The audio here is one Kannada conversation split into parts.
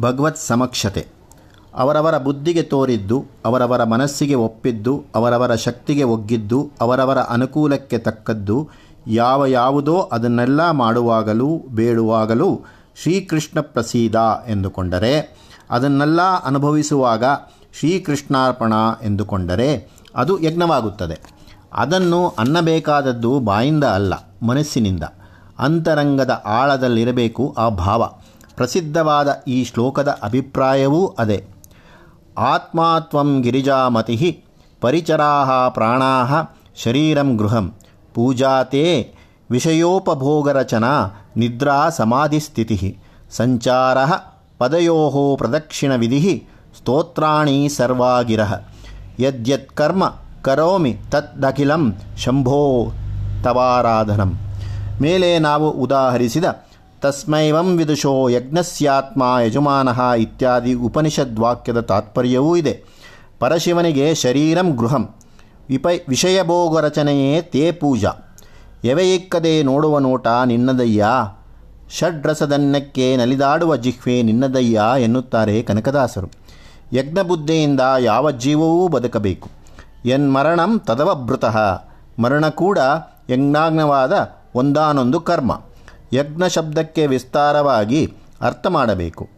ಭಗವತ್ ಸಮಕ್ಷತೆ. ಅವರವರ ಬುದ್ಧಿಗೆ ತೋರಿದ್ದು, ಅವರವರ ಮನಸ್ಸಿಗೆ ಒಪ್ಪಿದ್ದು, ಅವರವರ ಶಕ್ತಿಗೆ ಒಗ್ಗಿದ್ದು, ಅವರವರ ಅನುಕೂಲಕ್ಕೆ ತಕ್ಕದ್ದು, ಯಾವ ಯಾವುದೋ ಅದನ್ನೆಲ್ಲ ಮಾಡುವಾಗಲೂ, ಬೇಡುವಾಗಲೂ ಶ್ರೀಕೃಷ್ಣ ಪ್ರಸೀದ ಎಂದುಕೊಂಡರೆ, ಅದನ್ನೆಲ್ಲ ಅನುಭವಿಸುವಾಗ ಶ್ರೀಕೃಷ್ಣಾರ್ಪಣ ಎಂದುಕೊಂಡರೆ ಅದು ಯಜ್ಞವಾಗುತ್ತದೆ. ಅದನ್ನು ಅನ್ನಬೇಕಾದದ್ದು ಬಾಯಿಂದ ಅಲ್ಲ, ಮನಸ್ಸಿನಿಂದ. ಅಂತರಂಗದ ಆಳದಲ್ಲಿರಬೇಕು ಆ ಭಾವ. ಪ್ರಸಿದ್ಧವಾದ ಈ ಶ್ಲೋಕದ ಅಭಿಪ್ರಾಯವೂ ಅದೇ. ಆತ್ಮಾತ್ವಂ ಗಿರಿಜಾಮತಿ ಪರಿಚರಾ ಪ್ರಾಣಾ ಶರೀರಂ ಗೃಹಂ ಪೂಜಾತೆ ವಿಷಯೋಪಭೋಗರಚನಾ ನಿದ್ರಾ ಸಮಾಧಿಸ್ಥಿತಿ ಸಂಚಾರ ಪದಯೋ ಪ್ರದಕ್ಷಿಣವಿಧಿ ಸ್ತೋತ್ರಾಣಿ ಸರ್ವಾಗಿರ ಯದ್ಯತ್ಕರ್ಮ ಕರೋಮಿ ತದಖಿಲಂ ಶಂಭೋ ತವಾರಾಧನಂ. ಮೇಲೆ ನಾವು ಉದಾಹರಿಸಿದ ತಸ್ಮೈವಂ ವಿದುಷೋ ಯಜ್ಞಸ್ಯಾತ್ಮ ಯಜಮಾನಃ ಇತ್ಯಾದಿ ಉಪನಿಷದ್ವಾಕ್ಯದ ತಾತ್ಪರ್ಯವೂ ಇದೆ. ಪರಶಿವನಿಗೆ ಶರೀರಂ ಗೃಹಂ. ವಿಪ ವಿಷಯಭೋಗ ರಚನೆಯೇ ತೇ ಪೂಜಾ. ಎವೆಯಿಕ್ಕದೆ ನೋಡುವ ನೋಟ ನಿನ್ನದಯ್ಯ? ಷಡ್ರಸದನ್ನಕ್ಕೆ ನಲಿದಾಡುವ ಜಿಹ್ವೆ ನಿನ್ನದಯ್ಯ ಎನ್ನುತ್ತಾರೆ ಕನಕದಾಸರು. ಯಜ್ಞಬುದ್ಧಿಯಿಂದ ಯಾವ ಜೀವವೂ ಬದುಕಬೇಕು. ಎನ್ಮರಣಂ ತದವಭೃತಃ. ಮರಣ ಕೂಡ ಯಜ್ಞಾಗ್ನವಾದ ಒಂದಾನೊಂದು ಕರ್ಮ. ಯಜ್ಞ ಶಬ್ದಕ್ಕೆ ವಿಸ್ತಾರವಾಗಿ ಅರ್ಥ ಮಾಡಬೇಕು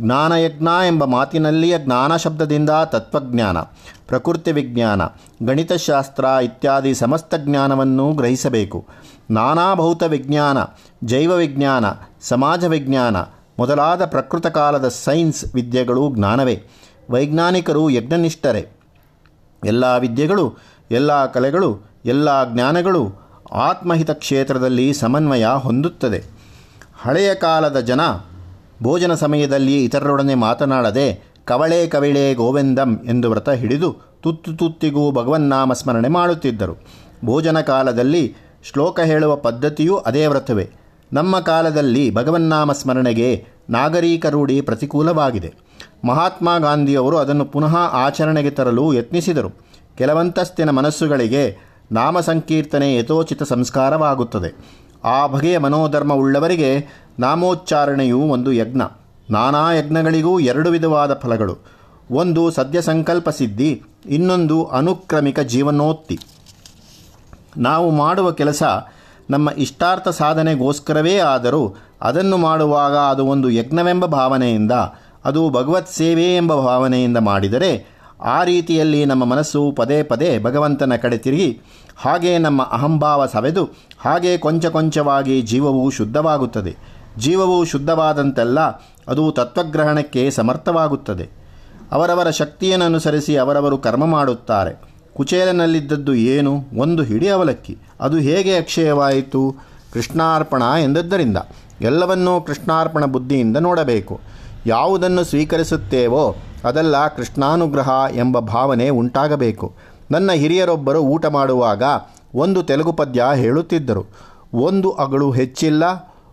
ಜ್ಞಾನಯಜ್ಞ ಎಂಬ ಮಾತಿನಲ್ಲಿಯ ಜ್ಞಾನ ಶಬ್ದದಿಂದ ತತ್ವಜ್ಞಾನ, ಪ್ರಕೃತಿ ವಿಜ್ಞಾನ, ಗಣಿತಶಾಸ್ತ್ರ ಇತ್ಯಾದಿ ಸಮಸ್ತ ಜ್ಞಾನವನ್ನು ಗ್ರಹಿಸಬೇಕು. ನಾನಾ ಭೌತ ವಿಜ್ಞಾನ, ಜೈವ ವಿಜ್ಞಾನ, ಸಮಾಜ ವಿಜ್ಞಾನ ಮೊದಲಾದ ಪ್ರಕೃತ ಕಾಲದ ಸೈನ್ಸ್ ವಿದ್ಯೆಗಳು ಜ್ಞಾನವೇ. ವೈಜ್ಞಾನಿಕರು ಯಜ್ಞನಿಷ್ಠರೇ. ಎಲ್ಲ ವಿದ್ಯೆಗಳು, ಎಲ್ಲ ಕಲೆಗಳು, ಎಲ್ಲ ಜ್ಞಾನಗಳು ಆತ್ಮಹಿತ ಕ್ಷೇತ್ರದಲ್ಲಿ ಸಮನ್ವಯ ಹೊಂದುತ್ತದೆ. ಹಳೆಯ ಕಾಲದ ಜನ ಭೋಜನ ಸಮಯದಲ್ಲಿ ಇತರರೊಡನೆ ಮಾತನಾಡದೆ, ಕವಳೆ ಕವಿಳೆ ಗೋವಿಂದಂ ಎಂದು ವ್ರತ ಹಿಡಿದು ತುತ್ತು ತುತ್ತಿಗೂ ಭಗವನ್ನಾಮ ಸ್ಮರಣೆ ಮಾಡುತ್ತಿದ್ದರು. ಭೋಜನ ಕಾಲದಲ್ಲಿ ಶ್ಲೋಕ ಹೇಳುವ ಪದ್ಧತಿಯೂ ಅದೇ ವ್ರತವೇ. ನಮ್ಮ ಕಾಲದಲ್ಲಿ ಭಗವನ್ನಾಮ ಸ್ಮರಣೆಗೆ ನಾಗರಿಕ ರೂಢಿ ಪ್ರತಿಕೂಲವಾಗಿದೆ. ಮಹಾತ್ಮ ಗಾಂಧಿಯವರು ಅದನ್ನು ಪುನಃ ಆಚರಣೆಗೆ ತರಲು ಯತ್ನಿಸಿದರು. ಕೆಲವಂತಸ್ತಿನ ಮನಸ್ಸುಗಳಿಗೆ ನಾಮ ಸಂಕೀರ್ತನೆ ಯಥೋಚಿತ ಸಂಸ್ಕಾರವಾಗುತ್ತದೆ. ಆ ಬಗೆಯ ಮನೋಧರ್ಮ ಉಳ್ಳವರಿಗೆ ನಾಮೋಚ್ಚಾರಣೆಯು ಒಂದು ಯಜ್ಞ. ನಾನಾ ಯಜ್ಞಗಳಿಗೂ ಎರಡು ವಿಧವಾದ ಫಲಗಳು. ಒಂದು ಸದ್ಯ ಸಂಕಲ್ಪ ಸಿದ್ಧಿ, ಇನ್ನೊಂದು ಅನುಕ್ರಮಿಕ ಜೀವನೋತ್ತಿ. ನಾವು ಮಾಡುವ ಕೆಲಸ ನಮ್ಮ ಇಷ್ಟಾರ್ಥ ಸಾಧನೆಗೋಸ್ಕರವೇ ಆದರೂ ಅದನ್ನು ಮಾಡುವಾಗ ಅದು ಒಂದು ಯಜ್ಞವೆಂಬ ಭಾವನೆಯಿಂದ, ಅದು ಭಗವತ್ ಸೇವೆ ಎಂಬ ಭಾವನೆಯಿಂದ ಮಾಡಿದರೆ ಆ ರೀತಿಯಲ್ಲಿ ನಮ್ಮ ಮನಸ್ಸು ಪದೇ ಪದೇ ಭಗವಂತನ ಕಡೆ ತಿರುಗಿ, ಹಾಗೆ ನಮ್ಮ ಅಹಂಭಾವ ಸವೆದು, ಹಾಗೆ ಕೊಂಚ ಕೊಂಚವಾಗಿ ಜೀವವು ಶುದ್ಧವಾಗುತ್ತದೆ. ಜೀವವು ಶುದ್ಧವಾದಂತೆಲ್ಲ ಅದು ತತ್ವಗ್ರಹಣಕ್ಕೆ ಸಮರ್ಥವಾಗುತ್ತದೆ. ಅವರವರ ಶಕ್ತಿಯನ್ನನುಸರಿಸಿ ಅವರವರು ಕರ್ಮ ಮಾಡುತ್ತಾರೆ. ಕುಚೇಲನಲ್ಲಿದ್ದದ್ದು ಏನು? ಒಂದು ಹಿಡಿ ಅವಲಕ್ಕಿ. ಅದು ಹೇಗೆ ಅಕ್ಷಯವಾಯಿತು? ಕೃಷ್ಣಾರ್ಪಣ ಎಂದದ್ದರಿಂದ. ಎಲ್ಲವನ್ನೂ ಕೃಷ್ಣಾರ್ಪಣ ಬುದ್ಧಿಯಿಂದ ನೋಡಬೇಕು. ಯಾವುದನ್ನು ಸ್ವೀಕರಿಸುತ್ತೇವೋ ಅದೆಲ್ಲ ಕೃಷ್ಣಾನುಗ್ರಹ ಎಂಬ ಭಾವನೆ ಉಂಟಾಗಬೇಕು. ನನ್ನ ಹಿರಿಯರೊಬ್ಬರು ಊಟ ಮಾಡುವಾಗ ಒಂದು ತೆಲುಗು ಪದ್ಯ ಹೇಳುತ್ತಿದ್ದರು. ಒಂದು ಅಗಳು ಹೆಚ್ಚಿಲ್ಲ,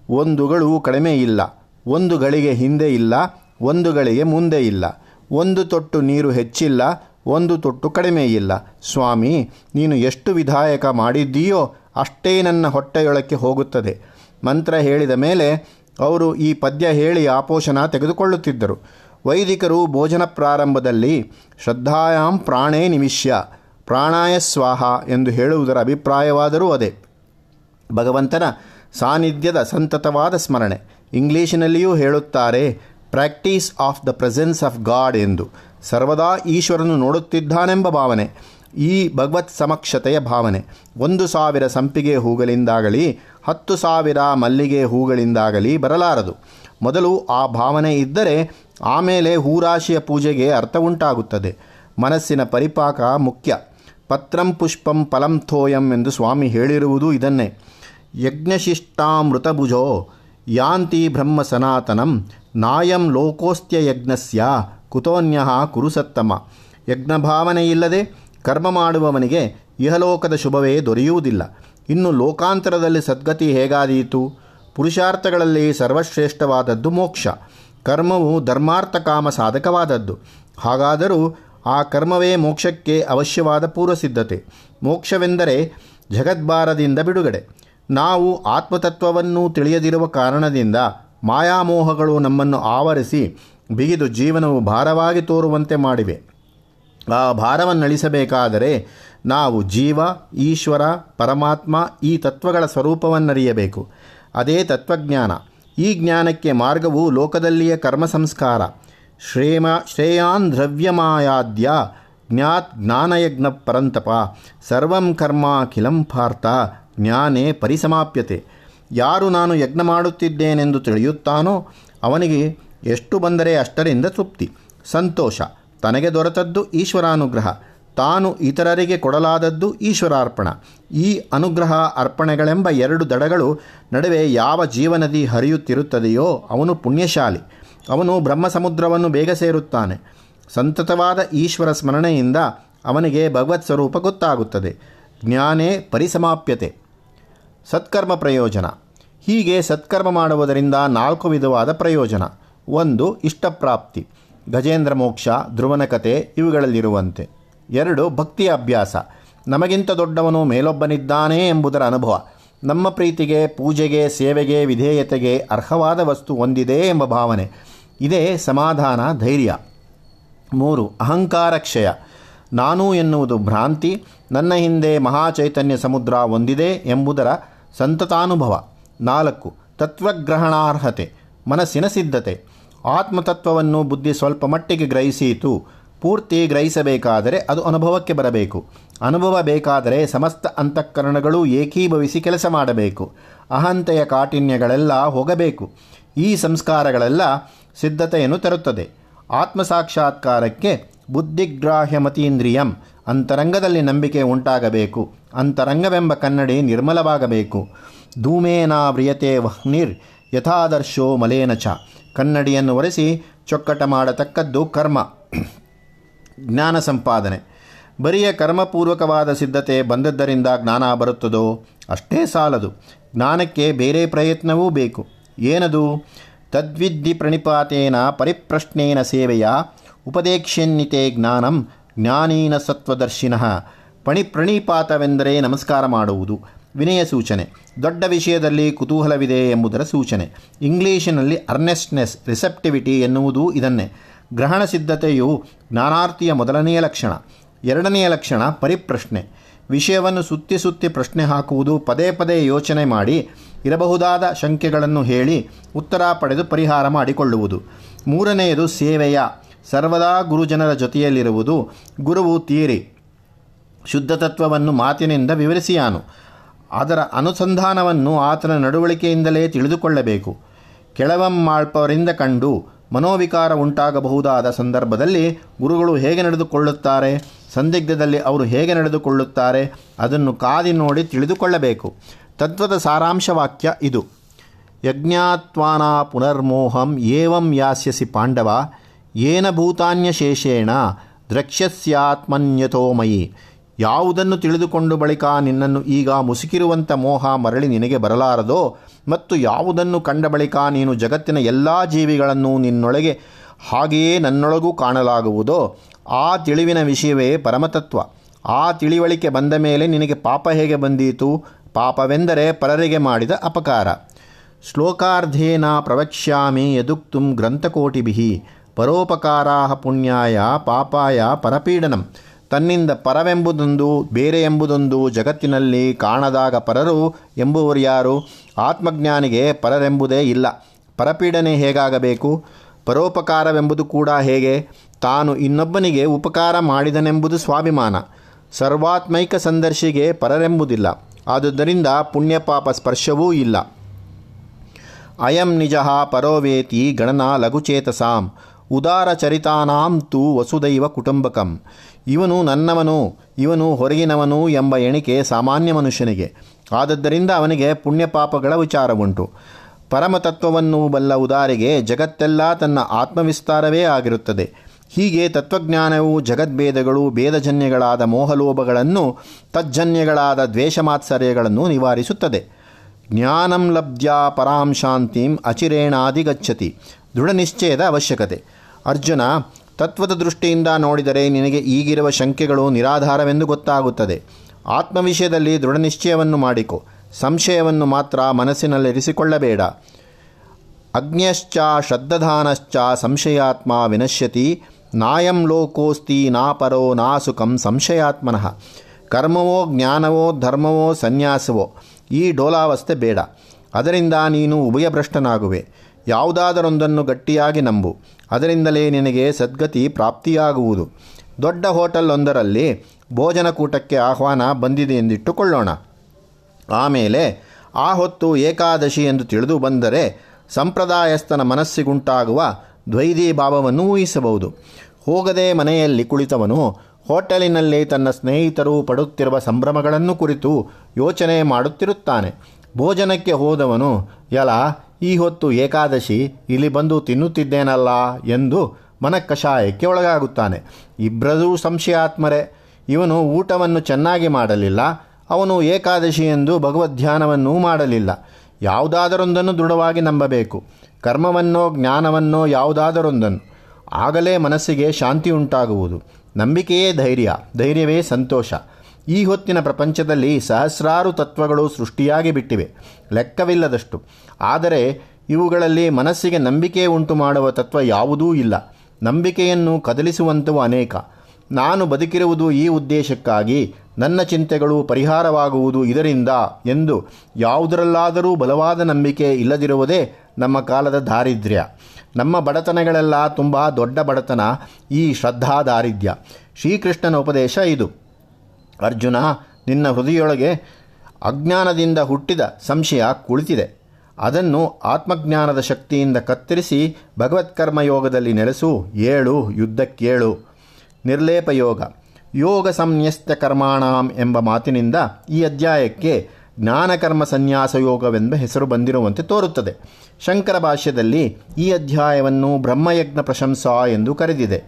ಒಂದುಗಳು ಕಡಿಮೆ ಇಲ್ಲ, ಒಂದು ಗಳಿಗೆ ಹಿಂದೆ ಇಲ್ಲ, ಒಂದು ಗಳಿಗೆ ಮುಂದೆ ಇಲ್ಲ, ಒಂದು ತೊಟ್ಟು ನೀರು ಹೆಚ್ಚಿಲ್ಲ, ಒಂದು ತೊಟ್ಟು ಕಡಿಮೆ ಇಲ್ಲ. ಸ್ವಾಮಿ, ನೀನು ಎಷ್ಟು ವಿಧಾಯಕ ಮಾಡಿದ್ದೀಯೋ ಅಷ್ಟೇ ನನ್ನ ಹೊಟ್ಟೆಯೊಳಕ್ಕೆ ಹೋಗುತ್ತದೆ. ಮಂತ್ರ ಹೇಳಿದ ಮೇಲೆ ಅವರು ಈ ಪದ್ಯ ಹೇಳಿ ಆಪೋಷಣ ತೆಗೆದುಕೊಳ್ಳುತ್ತಿದ್ದರು. ವೈದಿಕರು ಭೋಜನ ಪ್ರಾರಂಭದಲ್ಲಿ ಶ್ರದ್ಧಾಯಾಂ ಪ್ರಾಣೇ ನಿಮಿಷ್ಯ, ಪ್ರಾಣಾಯ ಸ್ವಾಹ ಎಂದು ಹೇಳುವುದರ ಅಭಿಪ್ರಾಯವಾದರೂ ಅದೇ. ಭಗವಂತನ ಸಾನ್ನಿಧ್ಯದ ಸಂತತವಾದ ಸ್ಮರಣೆ. ಇಂಗ್ಲೀಷಿನಲ್ಲಿಯೂ ಹೇಳುತ್ತಾರೆ, practice of the presence of God ಎಂದು. ಸರ್ವದಾ ಈಶ್ವರನು ನೋಡುತ್ತಿದ್ದಾನೆಂಬ ಭಾವನೆ, ಈ ಭಗವತ್ ಸಮಕ್ಷತೆಯ ಭಾವನೆ. ಒಂದು ಸಾವಿರ ಸಂಪಿಗೆ ಹೂಗಳಿಂದಾಗಲಿ, ಹತ್ತು ಸಾವಿರ ಮಲ್ಲಿಗೆ ಹೂಗಳಿಂದಾಗಲಿ ಬರಲಾರದು. ಮೊದಲು ಆ ಭಾವನೆ ಇದ್ದರೆ ಆಮೇಲೆ ಹೂರಾಶಿಯ ಪೂಜೆಗೆ ಅರ್ಥ ಉಂಟಾಗುತ್ತದೆ. ಮನಸ್ಸಿನ ಪರಿಪಾಕ ಮುಖ್ಯ. ಪತ್ರಂ ಪುಷ್ಪಂ ಫಲಂ ಥೋಯಂ ಎಂದು ಸ್ವಾಮಿ ಹೇಳಿರುವುದು ಇದನ್ನೇ. ಯಜ್ಞಶಿಷ್ಟಾಮೃತಭುಜೋ ಯಾಂತಿ ಬ್ರಹ್ಮ ಸನಾತನಂ ನಾಯಂ ಲೋಕೋಸ್ತ್ಯ ಯಜ್ಞಸ್ಯ ಕುತೋನ್ಯ ಕುರುಸತ್ತಮ. ಯಜ್ಞ ಯಜ್ಞಭಾವನೆಯಿಲ್ಲದೆ ಕರ್ಮ ಮಾಡುವವನಿಗೆ ಇಹಲೋಕದ ಶುಭವೇ ದೊರೆಯುವುದಿಲ್ಲ. ಇನ್ನು ಲೋಕಾಂತರದಲ್ಲಿ ಸದ್ಗತಿ ಹೇಗಾದೀತು? ಪುರುಷಾರ್ಥಗಳಲ್ಲಿ ಸರ್ವಶ್ರೇಷ್ಠವಾದದ್ದು ಮೋಕ್ಷ. ಕರ್ಮವು ಧರ್ಮಾರ್ಥ ಕಾಮ ಸಾಧಕವಾದದ್ದು ಹಾಗಾದರೂ ಆ ಕರ್ಮವೇ ಮೋಕ್ಷಕ್ಕೆ ಅವಶ್ಯವಾದ ಪೂರ್ವಸಿದ್ಧತೆ. ಮೋಕ್ಷವೆಂದರೆ ಜಗದ್ಭಾರದಿಂದ ಬಿಡುಗಡೆ. ನಾವು ಆತ್ಮತತ್ವವನ್ನು ತಿಳಿಯದಿರುವ ಕಾರಣದಿಂದ ಮಾಯಾಮೋಹಗಳು ನಮ್ಮನ್ನು ಆವರಿಸಿ ಬಿಗಿದು ಜೀವನವು ಭಾರವಾಗಿ ತೋರುವಂತೆ ಮಾಡಿವೆ. ಆ ಭಾರವನ್ನಳಿಸಬೇಕಾದರೆ ನಾವು ಜೀವ, ಈಶ್ವರ, ಪರಮಾತ್ಮ ಈ ತತ್ವಗಳ ಸ್ವರೂಪವನ್ನರಿಯಬೇಕು. ಅದೇ ತತ್ವಜ್ಞಾನ. ಈ ಜ್ಞಾನಕ್ಕೆ ಮಾರ್ಗವು ಲೋಕದಲ್ಲಿಯ ಕರ್ಮ ಸಂಸ್ಕಾರ ಶ್ರೇಮ ಶ್ರೇಯಾನ್ ದ್ರವ್ಯಮಾಯಾದ್ಯ ಜ್ಞಾತ್ ಜ್ಞಾನಯಜ್ಞ ಪರಂತಪ ಸರ್ವಂ ಕರ್ಮ ಕಿಲಂ ಪಾರ್ಥ ಜ್ಞಾನೇ ಪರಿಸಮಾಪ್ಯತೆ. ಯಾರು ನಾನು ಯಜ್ಞ ಮಾಡುತ್ತಿದ್ದೇನೆಂದು ತಿಳಿಯುತ್ತಾನೋ ಅವನಿಗೆ ಎಷ್ಟು ಬಂದರೆ ಅಷ್ಟರಿಂದ ತೃಪ್ತಿ. ಸಂತೋಷ. ತನಗೆ ದೊರೆತದ್ದು ಈಶ್ವರಾನುಗ್ರಹ. ತಾನು ಇತರರಿಗೆ ಕೊಡಲಾದದ್ದು ಈಶ್ವರಾರ್ಪಣ. ಈ ಅನುಗ್ರಹ ಅರ್ಪಣೆಗಳೆಂಬ ಎರಡು ದಡಗಳು ನಡುವೆ ಯಾವ ಜೀವನದಿ ಹರಿಯುತ್ತಿರುತ್ತದೆಯೋ ಅವನು ಪುಣ್ಯಶಾಲಿ. ಅವನು ಬ್ರಹ್ಮಸಮುದ್ರವನ್ನು ಬೇಗ ಸೇರುತ್ತಾನೆ. ಸಂತತವಾದ ಈಶ್ವರ ಸ್ಮರಣೆಯಿಂದ ಅವನಿಗೆ ಭಗವತ್ ಸ್ವರೂಪ ಗೊತ್ತಾಗುತ್ತದೆ. ಜ್ಞಾನೇ ಪರಿಸಮಾಪ್ಯತೆ. ಸತ್ಕರ್ಮ ಪ್ರಯೋಜನ. ಹೀಗೆ ಸತ್ಕರ್ಮ ಮಾಡುವುದರಿಂದ ನಾಲ್ಕು ವಿಧವಾದ ಪ್ರಯೋಜನ. ಒಂದು ಇಷ್ಟಪ್ರಾಪ್ತಿ. ಗಜೇಂದ್ರ ಮೋಕ್ಷ ಧ್ರುವನಕತೆ ಇವುಗಳಲ್ಲಿರುವಂತೆ. ಎರಡು ಭಕ್ತಿಯ ಅಭ್ಯಾಸ. ನಮಗಿಂತ ದೊಡ್ಡವನು ಮೇಲೊಬ್ಬನಿದ್ದಾನೆ ಎಂಬುದರ ಅನುಭವ. ನಮ್ಮ ಪ್ರೀತಿಗೆ, ಪೂಜೆಗೆ, ಸೇವೆಗೆ, ವಿಧೇಯತೆಗೆ ಅರ್ಹವಾದ ವಸ್ತು ಹೊಂದಿದೆ ಎಂಬ ಭಾವನೆ. ಇದೇ ಸಮಾಧಾನ, ಧೈರ್ಯ. ಮೂರು, ಅಹಂಕಾರ, ಕ್ಷಯ. ನಾನು ಎನ್ನುವುದು ಭ್ರಾಂತಿ, ನನ್ನ ಹಿಂದೆ ಮಹಾಚೈತನ್ಯ ಸಮುದ್ರ ಹೊಂದಿದೆ ಎಂಬುದರ ಸಂತತಾನುಭವ. ನಾಲ್ಕು, ತತ್ವಗ್ರಹಣಾರ್ಹತೆ. ಮನಸ್ಸಿನ ಸಿದ್ಧತೆ. ಆತ್ಮತತ್ವವನ್ನು ಬುದ್ಧಿ ಸ್ವಲ್ಪ ಮಟ್ಟಿಗೆ ಗ್ರಹಿಸಿತು. ಪೂರ್ತಿ ಗ್ರಹಿಸಬೇಕಾದರೆ ಅದು ಅನುಭವಕ್ಕೆ ಬರಬೇಕು. ಅನುಭವ ಬೇಕಾದರೆ ಸಮಸ್ತ ಅಂತಃಕರಣಗಳು ಏಕೀಭವಿಸಿ ಕೆಲಸ ಮಾಡಬೇಕು. ಅಹಂತೆಯ ಕಾಠಿನ್ಯಗಳೆಲ್ಲ ಹೋಗಬೇಕು. ಈ ಸಂಸ್ಕಾರಗಳೆಲ್ಲ ಸಿದ್ಧತೆಯನ್ನು ತರುತ್ತದೆ. ಆತ್ಮಸಾಕ್ಷಾತ್ಕಾರಕ್ಕೆ ಬುದ್ಧಿಗ್ರಾಹ್ಯಮತೀಂದ್ರಿಯಂ, ಅಂತರಂಗದಲ್ಲಿ ನಂಬಿಕೆ ಉಂಟಾಗಬೇಕು. ಅಂತರಂಗವೆಂಬ ಕನ್ನಡಿ ನಿರ್ಮಲವಾಗಬೇಕು. ಧೂಮೇನಾವ್ರಿಯತೆ ವಹ್ನಿರ್, ಯಥಾದರ್ಶೋ ಮಲೇನಚ ಕನ್ನಡಿಯನ್ನು ಒರೆಸಿ ಚೊಕ್ಕಟ ಮಾಡತಕ್ಕದ್ದು ಕರ್ಮ. ಜ್ಞಾನ ಸಂಪಾದನೆ. ಬರಿಯ ಕರ್ಮಪೂರ್ವಕವಾದ ಸಿದ್ಧತೆ ಬಂದದ್ದರಿಂದ ಜ್ಞಾನ ಬರುತ್ತದೋ? ಅಷ್ಟೇ ಸಾಲದು. ಜ್ಞಾನಕ್ಕೆ ಬೇರೆ ಪ್ರಯತ್ನವೂ ಬೇಕು. ಏನದು? ತದ್ವಿದ್ಧಿ ಪ್ರಣಿಪಾತೇನ ಪರಿಪ್ರಶ್ನೇನ ಸೇವೆಯ ಉಪದೇಕ್ಷನ್ನಿತೆ ಜ್ಞಾನಂ ಜ್ಞಾನೀನ ಸತ್ವದರ್ಶಿನಃ. ಪಣಿ ಪ್ರಣಿಪಾತವೆಂದರೆ ನಮಸ್ಕಾರ ಮಾಡುವುದು. ವಿನಯ ಸೂಚನೆ. ದೊಡ್ಡ ವಿಷಯದಲ್ಲಿ ಕುತೂಹಲವಿದೆ ಎಂಬುದರ ಸೂಚನೆ. ಇಂಗ್ಲೀಷಿನಲ್ಲಿ ಅರ್ನೆಸ್ಟ್ನೆಸ್, ರಿಸೆಪ್ಟಿವಿಟಿ ಎನ್ನುವುದು ಇದನ್ನೇ. ಗ್ರಹಣ ಸಿದ್ಧತೆಯು ಜ್ಞಾನಾರ್ಥಿಯ ಮೊದಲನೆಯ ಲಕ್ಷಣ, ಎರಡನೆಯ ಲಕ್ಷಣ ಪರಿಪ್ರಶ್ನೆ. ವಿಷಯವನ್ನು ಸುತ್ತಿ ಸುತ್ತಿ ಪ್ರಶ್ನೆ ಹಾಕುವುದು ಪದೇ ಪದೇ ಯೋಚನೆ ಮಾಡಿ ಇರಬಹುದಾದ ಶಂಕೆಗಳನ್ನು ಹೇಳಿ ಉತ್ತರ ಪಡೆದು ಪರಿಹಾರ ಮಾಡಿಕೊಳ್ಳುವುದು. ಮೂರನೆಯದು ಸೇವೆಯ, ಸರ್ವದಾ ಗುರುಜನರ ಜೊತೆಯಲ್ಲಿರುವುದು ಗುರುವು ತೀರಿ. ಶುದ್ಧ ತತ್ವವನ್ನು ಮಾತಿನಿಂದ ವಿವರಿಸಿಯಾನು ಅದರ ಅನುಸಂಧಾನವನ್ನು ಆತನ ನಡವಳಿಕೆಯಿಂದಲೇ ತಿಳಿದುಕೊಳ್ಳಬೇಕು. ಕೆಳವಮ್ಮಾಳ್ಪವರಿಂದ ಕಂಡು ಮನೋವಿಕಾರ ಉಂಟಾಗಬಹುದಾದ ಸಂದರ್ಭದಲ್ಲಿ ಗುರುಗಳು ಹೇಗೆ ನಡೆದುಕೊಳ್ಳುತ್ತಾರೆ, ಸಂದಿಗ್ಧದಲ್ಲಿ ಅವರು ಹೇಗೆ ನಡೆದುಕೊಳ್ಳುತ್ತಾರೆ, ಅದನ್ನು ಕಾದಿ ನೋಡಿ ತಿಳಿದುಕೊಳ್ಳಬೇಕು. ತತ್ವದ ಸಾರಾಂಶವಾಕ್ಯ ಇದು. ಯಜ್ಞಾತ್ವಾನ ಪುನರ್ಮೋಹಂ ಏವಂ ಯಾಸ್ಯಸಿ ಪಾಂಡವ, ಏನ ಭೂತಾನ್ಯಶೇಷೇಣ ದ್ರಕ್ಷ್ಯಸ್ಯಾತ್ಮನ್ಯಥೋ ಮಯಿ. ಯಾವುದನ್ನು ತಿಳಿದುಕೊಂಡು ಬಳಿಕ ನಿನ್ನನ್ನು ಈಗ ಮುಸುಕಿರುವಂಥ ಮೋಹ ಮರಳಿ ನಿನಗೆ ಬರಲಾರದೋ ಮತ್ತು ಯಾವುದನ್ನು ಕಂಡ ಬಳಿಕ ನೀನು ಜಗತ್ತಿನ ಎಲ್ಲ ಜೀವಿಗಳನ್ನು ನಿನ್ನೊಳಗೆ ಹಾಗೆಯೇ ನನ್ನೊಳಗೂ ಕಾಣಲಾಗುವುದೋ ಆ ತಿಳಿವಿನ ವಿಷಯವೇ ಪರಮತತ್ವ. ಆ ತಿಳಿವಳಿಕೆ ಬಂದ ಮೇಲೆ ನಿನಗೆ ಪಾಪ ಹೇಗೆ ಬಂದೀತು? ಪಾಪವೆಂದರೆ ಪರರಿಗೆ ಮಾಡಿದ ಅಪಕಾರ. ಶ್ಲೋಕಾರ್ಧೇನ ಪ್ರವಕ್ಷ್ಯಾಮಿ ಯದುಕ್ತು ಗ್ರಂಥಕೋಟಿಭಿ. ಪರೋಪಕಾರಾ ಪುಣ್ಯಾಯ ಪಾಪಾಯ ಪರಪೀಡನಂ. ತನ್ನಿಂದ ಪರವೆಂಬುದೊಂದು, ಬೇರೆ ಎಂಬುದೊಂದು ಜಗತ್ತಿನಲ್ಲಿ ಕಾಣದಾಗ ಪರರು ಎಂಬುವರು ಯಾರು? ಆತ್ಮಜ್ಞಾನಿಗೆ ಪರರೆಂಬುದೇ ಇಲ್ಲ. ಪರಪೀಡನೆ ಹೇಗಾಗಬೇಕು? ಪರೋಪಕಾರವೆಂಬುದು ಕೂಡ ಹೇಗೆ? ತಾನು ಇನ್ನೊಬ್ಬನಿಗೆ ಉಪಕಾರ ಮಾಡಿದನೆಂಬುದು ಸ್ವಾಭಿಮಾನ. ಸರ್ವಾತ್ಮೈಕ ಸಂದರ್ಶಿಗೆ ಪರರೆಂಬುದಿಲ್ಲ. ಆದುದರಿಂದ ಪುಣ್ಯಪಾಪ ಸ್ಪರ್ಶವೂ ಇಲ್ಲ. ಅಯಂ ನಿಜ ಪರೋವೇತಿ ಗಣನ ಲಘುಚೇತಸಾಂ. ಉದಾರಚರಿತಾನಾಂ ತು ವಸುದೈವ ಕುಟುಂಬಕಂ. ಇವನು ನನ್ನವನು, ಇವನು ಹೊರಗಿನವನು ಎಂಬ ಎಣಿಕೆ ಸಾಮಾನ್ಯ ಮನುಷ್ಯನಿಗೆ. ಆದದ್ದರಿಂದ ಅವನಿಗೆ ಪುಣ್ಯಪಾಪಗಳ ವಿಚಾರವುಂಟು. ಪರಮತತ್ವವನ್ನು ಬಲ್ಲ ಉದಾರಿಗೆ ಜಗತ್ತೆಲ್ಲ ತನ್ನ ಆತ್ಮವಿಸ್ತಾರವೇ ಆಗಿರುತ್ತದೆ. ಹೀಗೆ ತತ್ವಜ್ಞಾನವು ಜಗದ್ಭೇದಗಳು, ಭೇದಜನ್ಯಗಳಾದ ಮೋಹಲೋಭಗಳನ್ನು, ತಜ್ಜನ್ಯಗಳಾದ ದ್ವೇಷಮಾತ್ಸರ್ಯಗಳನ್ನು ನಿವಾರಿಸುತ್ತದೆ. ಜ್ಞಾನಂ ಲಬ್ಧ್ಯ ಪರಾಂ ಶಾಂತಿಂ ಅಚಿರೇಣಾದಿಗಚ್ಚತಿ ದೃಢ ನಿಶ್ಚಯದ ಅವಶ್ಯಕತೆ. ಅರ್ಜುನ ತತ್ವದ ದೃಷ್ಟಿಯಿಂದ ನೋಡಿದರೆ ನಿನಗೆ ಈಗಿರುವ ಶಂಕೆಗಳು ನಿರಾಧಾರವೆಂದು ಗೊತ್ತಾಗುತ್ತದೆ. ಆತ್ಮವಿಷಯದಲ್ಲಿ ದೃಢ ನಿಶ್ಚಯವನ್ನು ಮಾಡಿಕೊ. ಸಂಶಯವನ್ನು ಮಾತ್ರ ಮನಸ್ಸಿನಲ್ಲಿರಿಸಿಕೊಳ್ಳಬೇಡ. ಅಗ್ನ್ಯಶ್ಚ ಶ್ರದ್ಧಧಾನಶ್ಚ ಸಂಶಯಾತ್ಮ ವಿನಶ್ಯತಿ. ನಾಯಂ ಲೋಕೋಸ್ತಿ ನಾಪರೋ ನಾಸುಖಂ ಸಂಶಯಾತ್ಮನಃ. ಕರ್ಮವೋ ಜ್ಞಾನವೋ ಧರ್ಮವೋ ಸನ್ಯಾಸವೋ. ಈ ಡೋಲಾವಸ್ಥೆ ಬೇಡ. ಅದರಿಂದ ನೀನು ಉಭಯಭ್ರಷ್ಟನಾಗುವೆ. ಯಾವುದಾದರೊಂದನ್ನು ಗಟ್ಟಿಯಾಗಿ ನಂಬು. ಅದರಿಂದಲೇ ನಿನಗೆ ಸದ್ಗತಿ ಪ್ರಾಪ್ತಿಯಾಗುವುದು. ದೊಡ್ಡ ಹೋಟೆಲ್ ಒಂದರಲ್ಲಿ ಭೋಜನಕೂಟಕ್ಕೆ ಆಹ್ವಾನ ಬಂದಿದೆ ಎಂದಿಟ್ಟುಕೊಳ್ಳೋಣ ಆಮೇಲೆ ಆ ಹೊತ್ತು ಏಕಾದಶಿ ಎಂದು ತಿಳಿದು ಬಂದರೆ ಸಂಪ್ರದಾಯಸ್ಥನ ಮನಸ್ಸಿಗುಂಟಾಗುವ ದ್ವೈದಿ ಭಾವವನ್ನು ಊಹಿಸಬಹುದು. ಹೋಗದೆ ಮನೆಯಲ್ಲಿ ಕುಳಿತವನು ಹೋಟೆಲಿನಲ್ಲಿ ತನ್ನ ಸ್ನೇಹಿತರು ಪಡುತ್ತಿರುವ ಸಂಭ್ರಮಗಳನ್ನು ಕುರಿತು ಯೋಚನೆ ಮಾಡುತ್ತಿರುತ್ತಾನೆ. ಭೋಜನಕ್ಕೆ ಹೋದವನು, ಯಲ ಈ ಹೊತ್ತು ಏಕಾದಶಿ, ಇಲ್ಲಿ ಬಂದು ತಿನ್ನುತ್ತಿದ್ದೇನಲ್ಲ ಎಂದು ಮನಕಷಾಯಕ್ಕೆ ಒಳಗಾಗುತ್ತಾನೆ. ಇಬ್ಬರದೂ ಸಂಶಯಾತ್ಮರೆ, ಇವನು ಊಟವನ್ನು ಚೆನ್ನಾಗಿ ಮಾಡಲಿಲ್ಲ, ಅವನು ಏಕಾದಶಿ ಎಂದು ಭಗವದ್ಧ್ಯಾನವನ್ನೂ ಮಾಡಲಿಲ್ಲ. ಯಾವುದಾದರೊಂದನ್ನು ದೃಢವಾಗಿ ನಂಬಬೇಕು, ಕರ್ಮವನ್ನೋ ಜ್ಞಾನವನ್ನೋ ಯಾವುದಾದರೊಂದನ್ನು. ಆಗಲೇ ಮನಸ್ಸಿಗೆ ಶಾಂತಿ ಉಂಟಾಗುವುದು. ನಂಬಿಕೆಯೇ ಧೈರ್ಯ, ಧೈರ್ಯವೇ ಸಂತೋಷ. ಈ ಹೊತ್ತಿನ ಪ್ರಪಂಚದಲ್ಲಿ ಸಹಸ್ರಾರು ತತ್ವಗಳು ಸೃಷ್ಟಿಯಾಗಿ ಬಿಟ್ಟಿವೆ. ಲೆಕ್ಕವಿಲ್ಲದಷ್ಟು. ಆದರೆ ಇವುಗಳಲ್ಲಿ ಮನಸ್ಸಿಗೆ ನಂಬಿಕೆ ಉಂಟು ಮಾಡುವ ತತ್ವ ಯಾವುದೂ ಇಲ್ಲ. ನಂಬಿಕೆಯನ್ನು ಕದಲಿಸುವಂಥವು ಅನೇಕ. ನಾನು ಬದುಕಿರುವುದು ಈ ಉದ್ದೇಶಕ್ಕಾಗಿ ನನ್ನ ಚಿಂತೆಗಳು ಪರಿಹಾರವಾಗುವುದು ಇದರಿಂದ ಎಂದು ಯಾವುದರಲ್ಲಾದರೂ ಬಲವಾದ ನಂಬಿಕೆ ಇಲ್ಲದಿರುವುದೇ ನಮ್ಮ ಕಾಲದ ದಾರಿದ್ರ್ಯ. ನಮ್ಮ ಬಡತನಗಳೆಲ್ಲ ತುಂಬ ದೊಡ್ಡ ಬಡತನ, ಈ ಶ್ರದ್ಧಾ ದಾರಿದ್ರ್ಯ. ಶ್ರೀಕೃಷ್ಣನ ಉಪದೇಶ ಇದು. ಅರ್ಜುನ ನಿನ್ನ ಹೃದಯೊಳಗೆ ಅಜ್ಞಾನದಿಂದ ಹುಟ್ಟಿದ ಸಂಶಯ ಕುಳಿತಿದೆ. ಅದನ್ನು ಆತ್ಮಜ್ಞಾನದ ಶಕ್ತಿಯಿಂದ ಕತ್ತರಿಸಿ ಭಗವತ್ಕರ್ಮಯೋಗದಲ್ಲಿ ನೆಲೆಸು. ಏಳು, ಯುದ್ಧಕ್ಕೇಳು. ನಿರ್ಲೇಪ ಯೋಗ. ಯೋಗ ಸಂನ್ಯಸ್ತ ಕರ್ಮಾಣಾಂ ಎಂಬ ಮಾತಿನಿಂದ ಈ ಅಧ್ಯಾಯಕ್ಕೆ ಜ್ಞಾನಕರ್ಮ ಸನ್ಯಾಸ ಯೋಗವೆಂಬ ಹೆಸರು ಬಂದಿರುವಂತೆ ತೋರುತ್ತದೆ. ಶಂಕರ ಭಾಷ್ಯದಲ್ಲಿ ಈ ಅಧ್ಯಾಯವನ್ನು ಬ್ರಹ್ಮಯಜ್ಞ ಪ್ರಶಂಸಾ ಎಂದು ಕರೆದಿದೆ.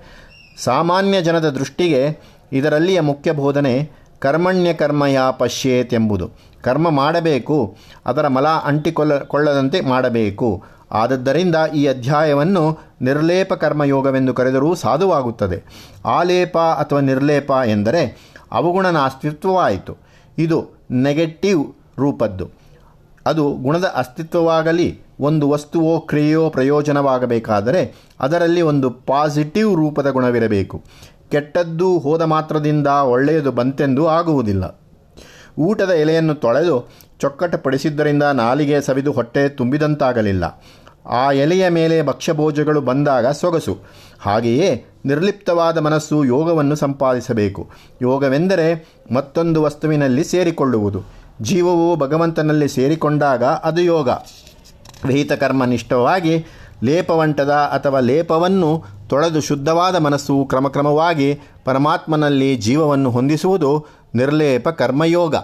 ಸಾಮಾನ್ಯ ಜನದ ದೃಷ್ಟಿಗೆ ಇದರಲ್ಲಿಯ ಮುಖ್ಯ ಬೋಧನೆ ಕರ್ಮಣ್ಯ ಕರ್ಮಯ ಪಶ್ಯೇತ್ ಎಂಬುದು. ಕರ್ಮ ಮಾಡಬೇಕು, ಅದರ ಮಲ ಅಂಟಿಕೊಳ್ಳ ಕೊಳ್ಳದಂತೆ ಮಾಡಬೇಕು. ಆದದ್ದರಿಂದ ಈ ಅಧ್ಯಾಯವನ್ನು ನಿರ್ಲೇಪ ಕರ್ಮಯೋಗವೆಂದು ಕರೆದರೂ ಸಾಧುವಾಗುತ್ತದೆ. ಆಲೇಪ ಅಥವಾ ನಿರ್ಲೇಪ ಎಂದರೆ ಅವಗುಣನ ಅಸ್ತಿತ್ವವಾಯಿತು. ಇದು ನೆಗೆಟಿವ್ ರೂಪದ್ದು. ಅದು ಗುಣದ ಅಸ್ತಿತ್ವವಾಗಲಿ, ಒಂದು ವಸ್ತುವೋ ಕ್ರಿಯೆಯೋ ಪ್ರಯೋಜನವಾಗಬೇಕಾದರೆ ಅದರಲ್ಲಿ ಒಂದು ಪಾಸಿಟಿವ್ ರೂಪದ ಗುಣವಿರಬೇಕು. ಕೆಟ್ಟದ್ದು ಹೋದ ಮಾತ್ರದಿಂದ ಒಳ್ಳೆಯದು ಬಂತೆಂದು ಆಗುವುದಿಲ್ಲ. ಊಟದ ಎಲೆಯನ್ನು ತೊಳೆದು ಚೊಕ್ಕಟಪಡಿಸಿದ್ದರಿಂದ ನಾಲಿಗೆ ಸವಿದು ಹೊಟ್ಟೆ ತುಂಬಿದಂತಾಗಲಿಲ್ಲ. ಆ ಎಲೆಯ ಮೇಲೆ ಭಕ್ಷ್ಯಭೋಜಗಳು ಬಂದಾಗ ಸೊಗಸು. ಹಾಗೆಯೇ ನಿರ್ಲಿಪ್ತವಾದ ಮನಸ್ಸು ಯೋಗವನ್ನು ಸಂಪಾದಿಸಬೇಕು. ಯೋಗವೆಂದರೆ ಮತ್ತೊಂದು ವಸ್ತುವಿನಲ್ಲಿ ಸೇರಿಕೊಳ್ಳುವುದು. ಜೀವವು ಭಗವಂತನಲ್ಲಿ ಸೇರಿಕೊಂಡಾಗ ಅದು ಯೋಗ. ವಿಹಿತ ಕರ್ಮನಿಷ್ಠವಾಗಿ ಲೇಪವಂಟದ ಅಥವಾ ಲೇಪವನ್ನು ತೊಳೆದು ಶುದ್ಧವಾದ ಮನಸ್ಸು ಕ್ರಮಕ್ರಮವಾಗಿ ಪರಮಾತ್ಮನಲ್ಲಿ ಜೀವವನ್ನು ಹೊಂದಿಸುವುದು ನಿರ್ಲೇಪ ಕರ್ಮಯೋಗ.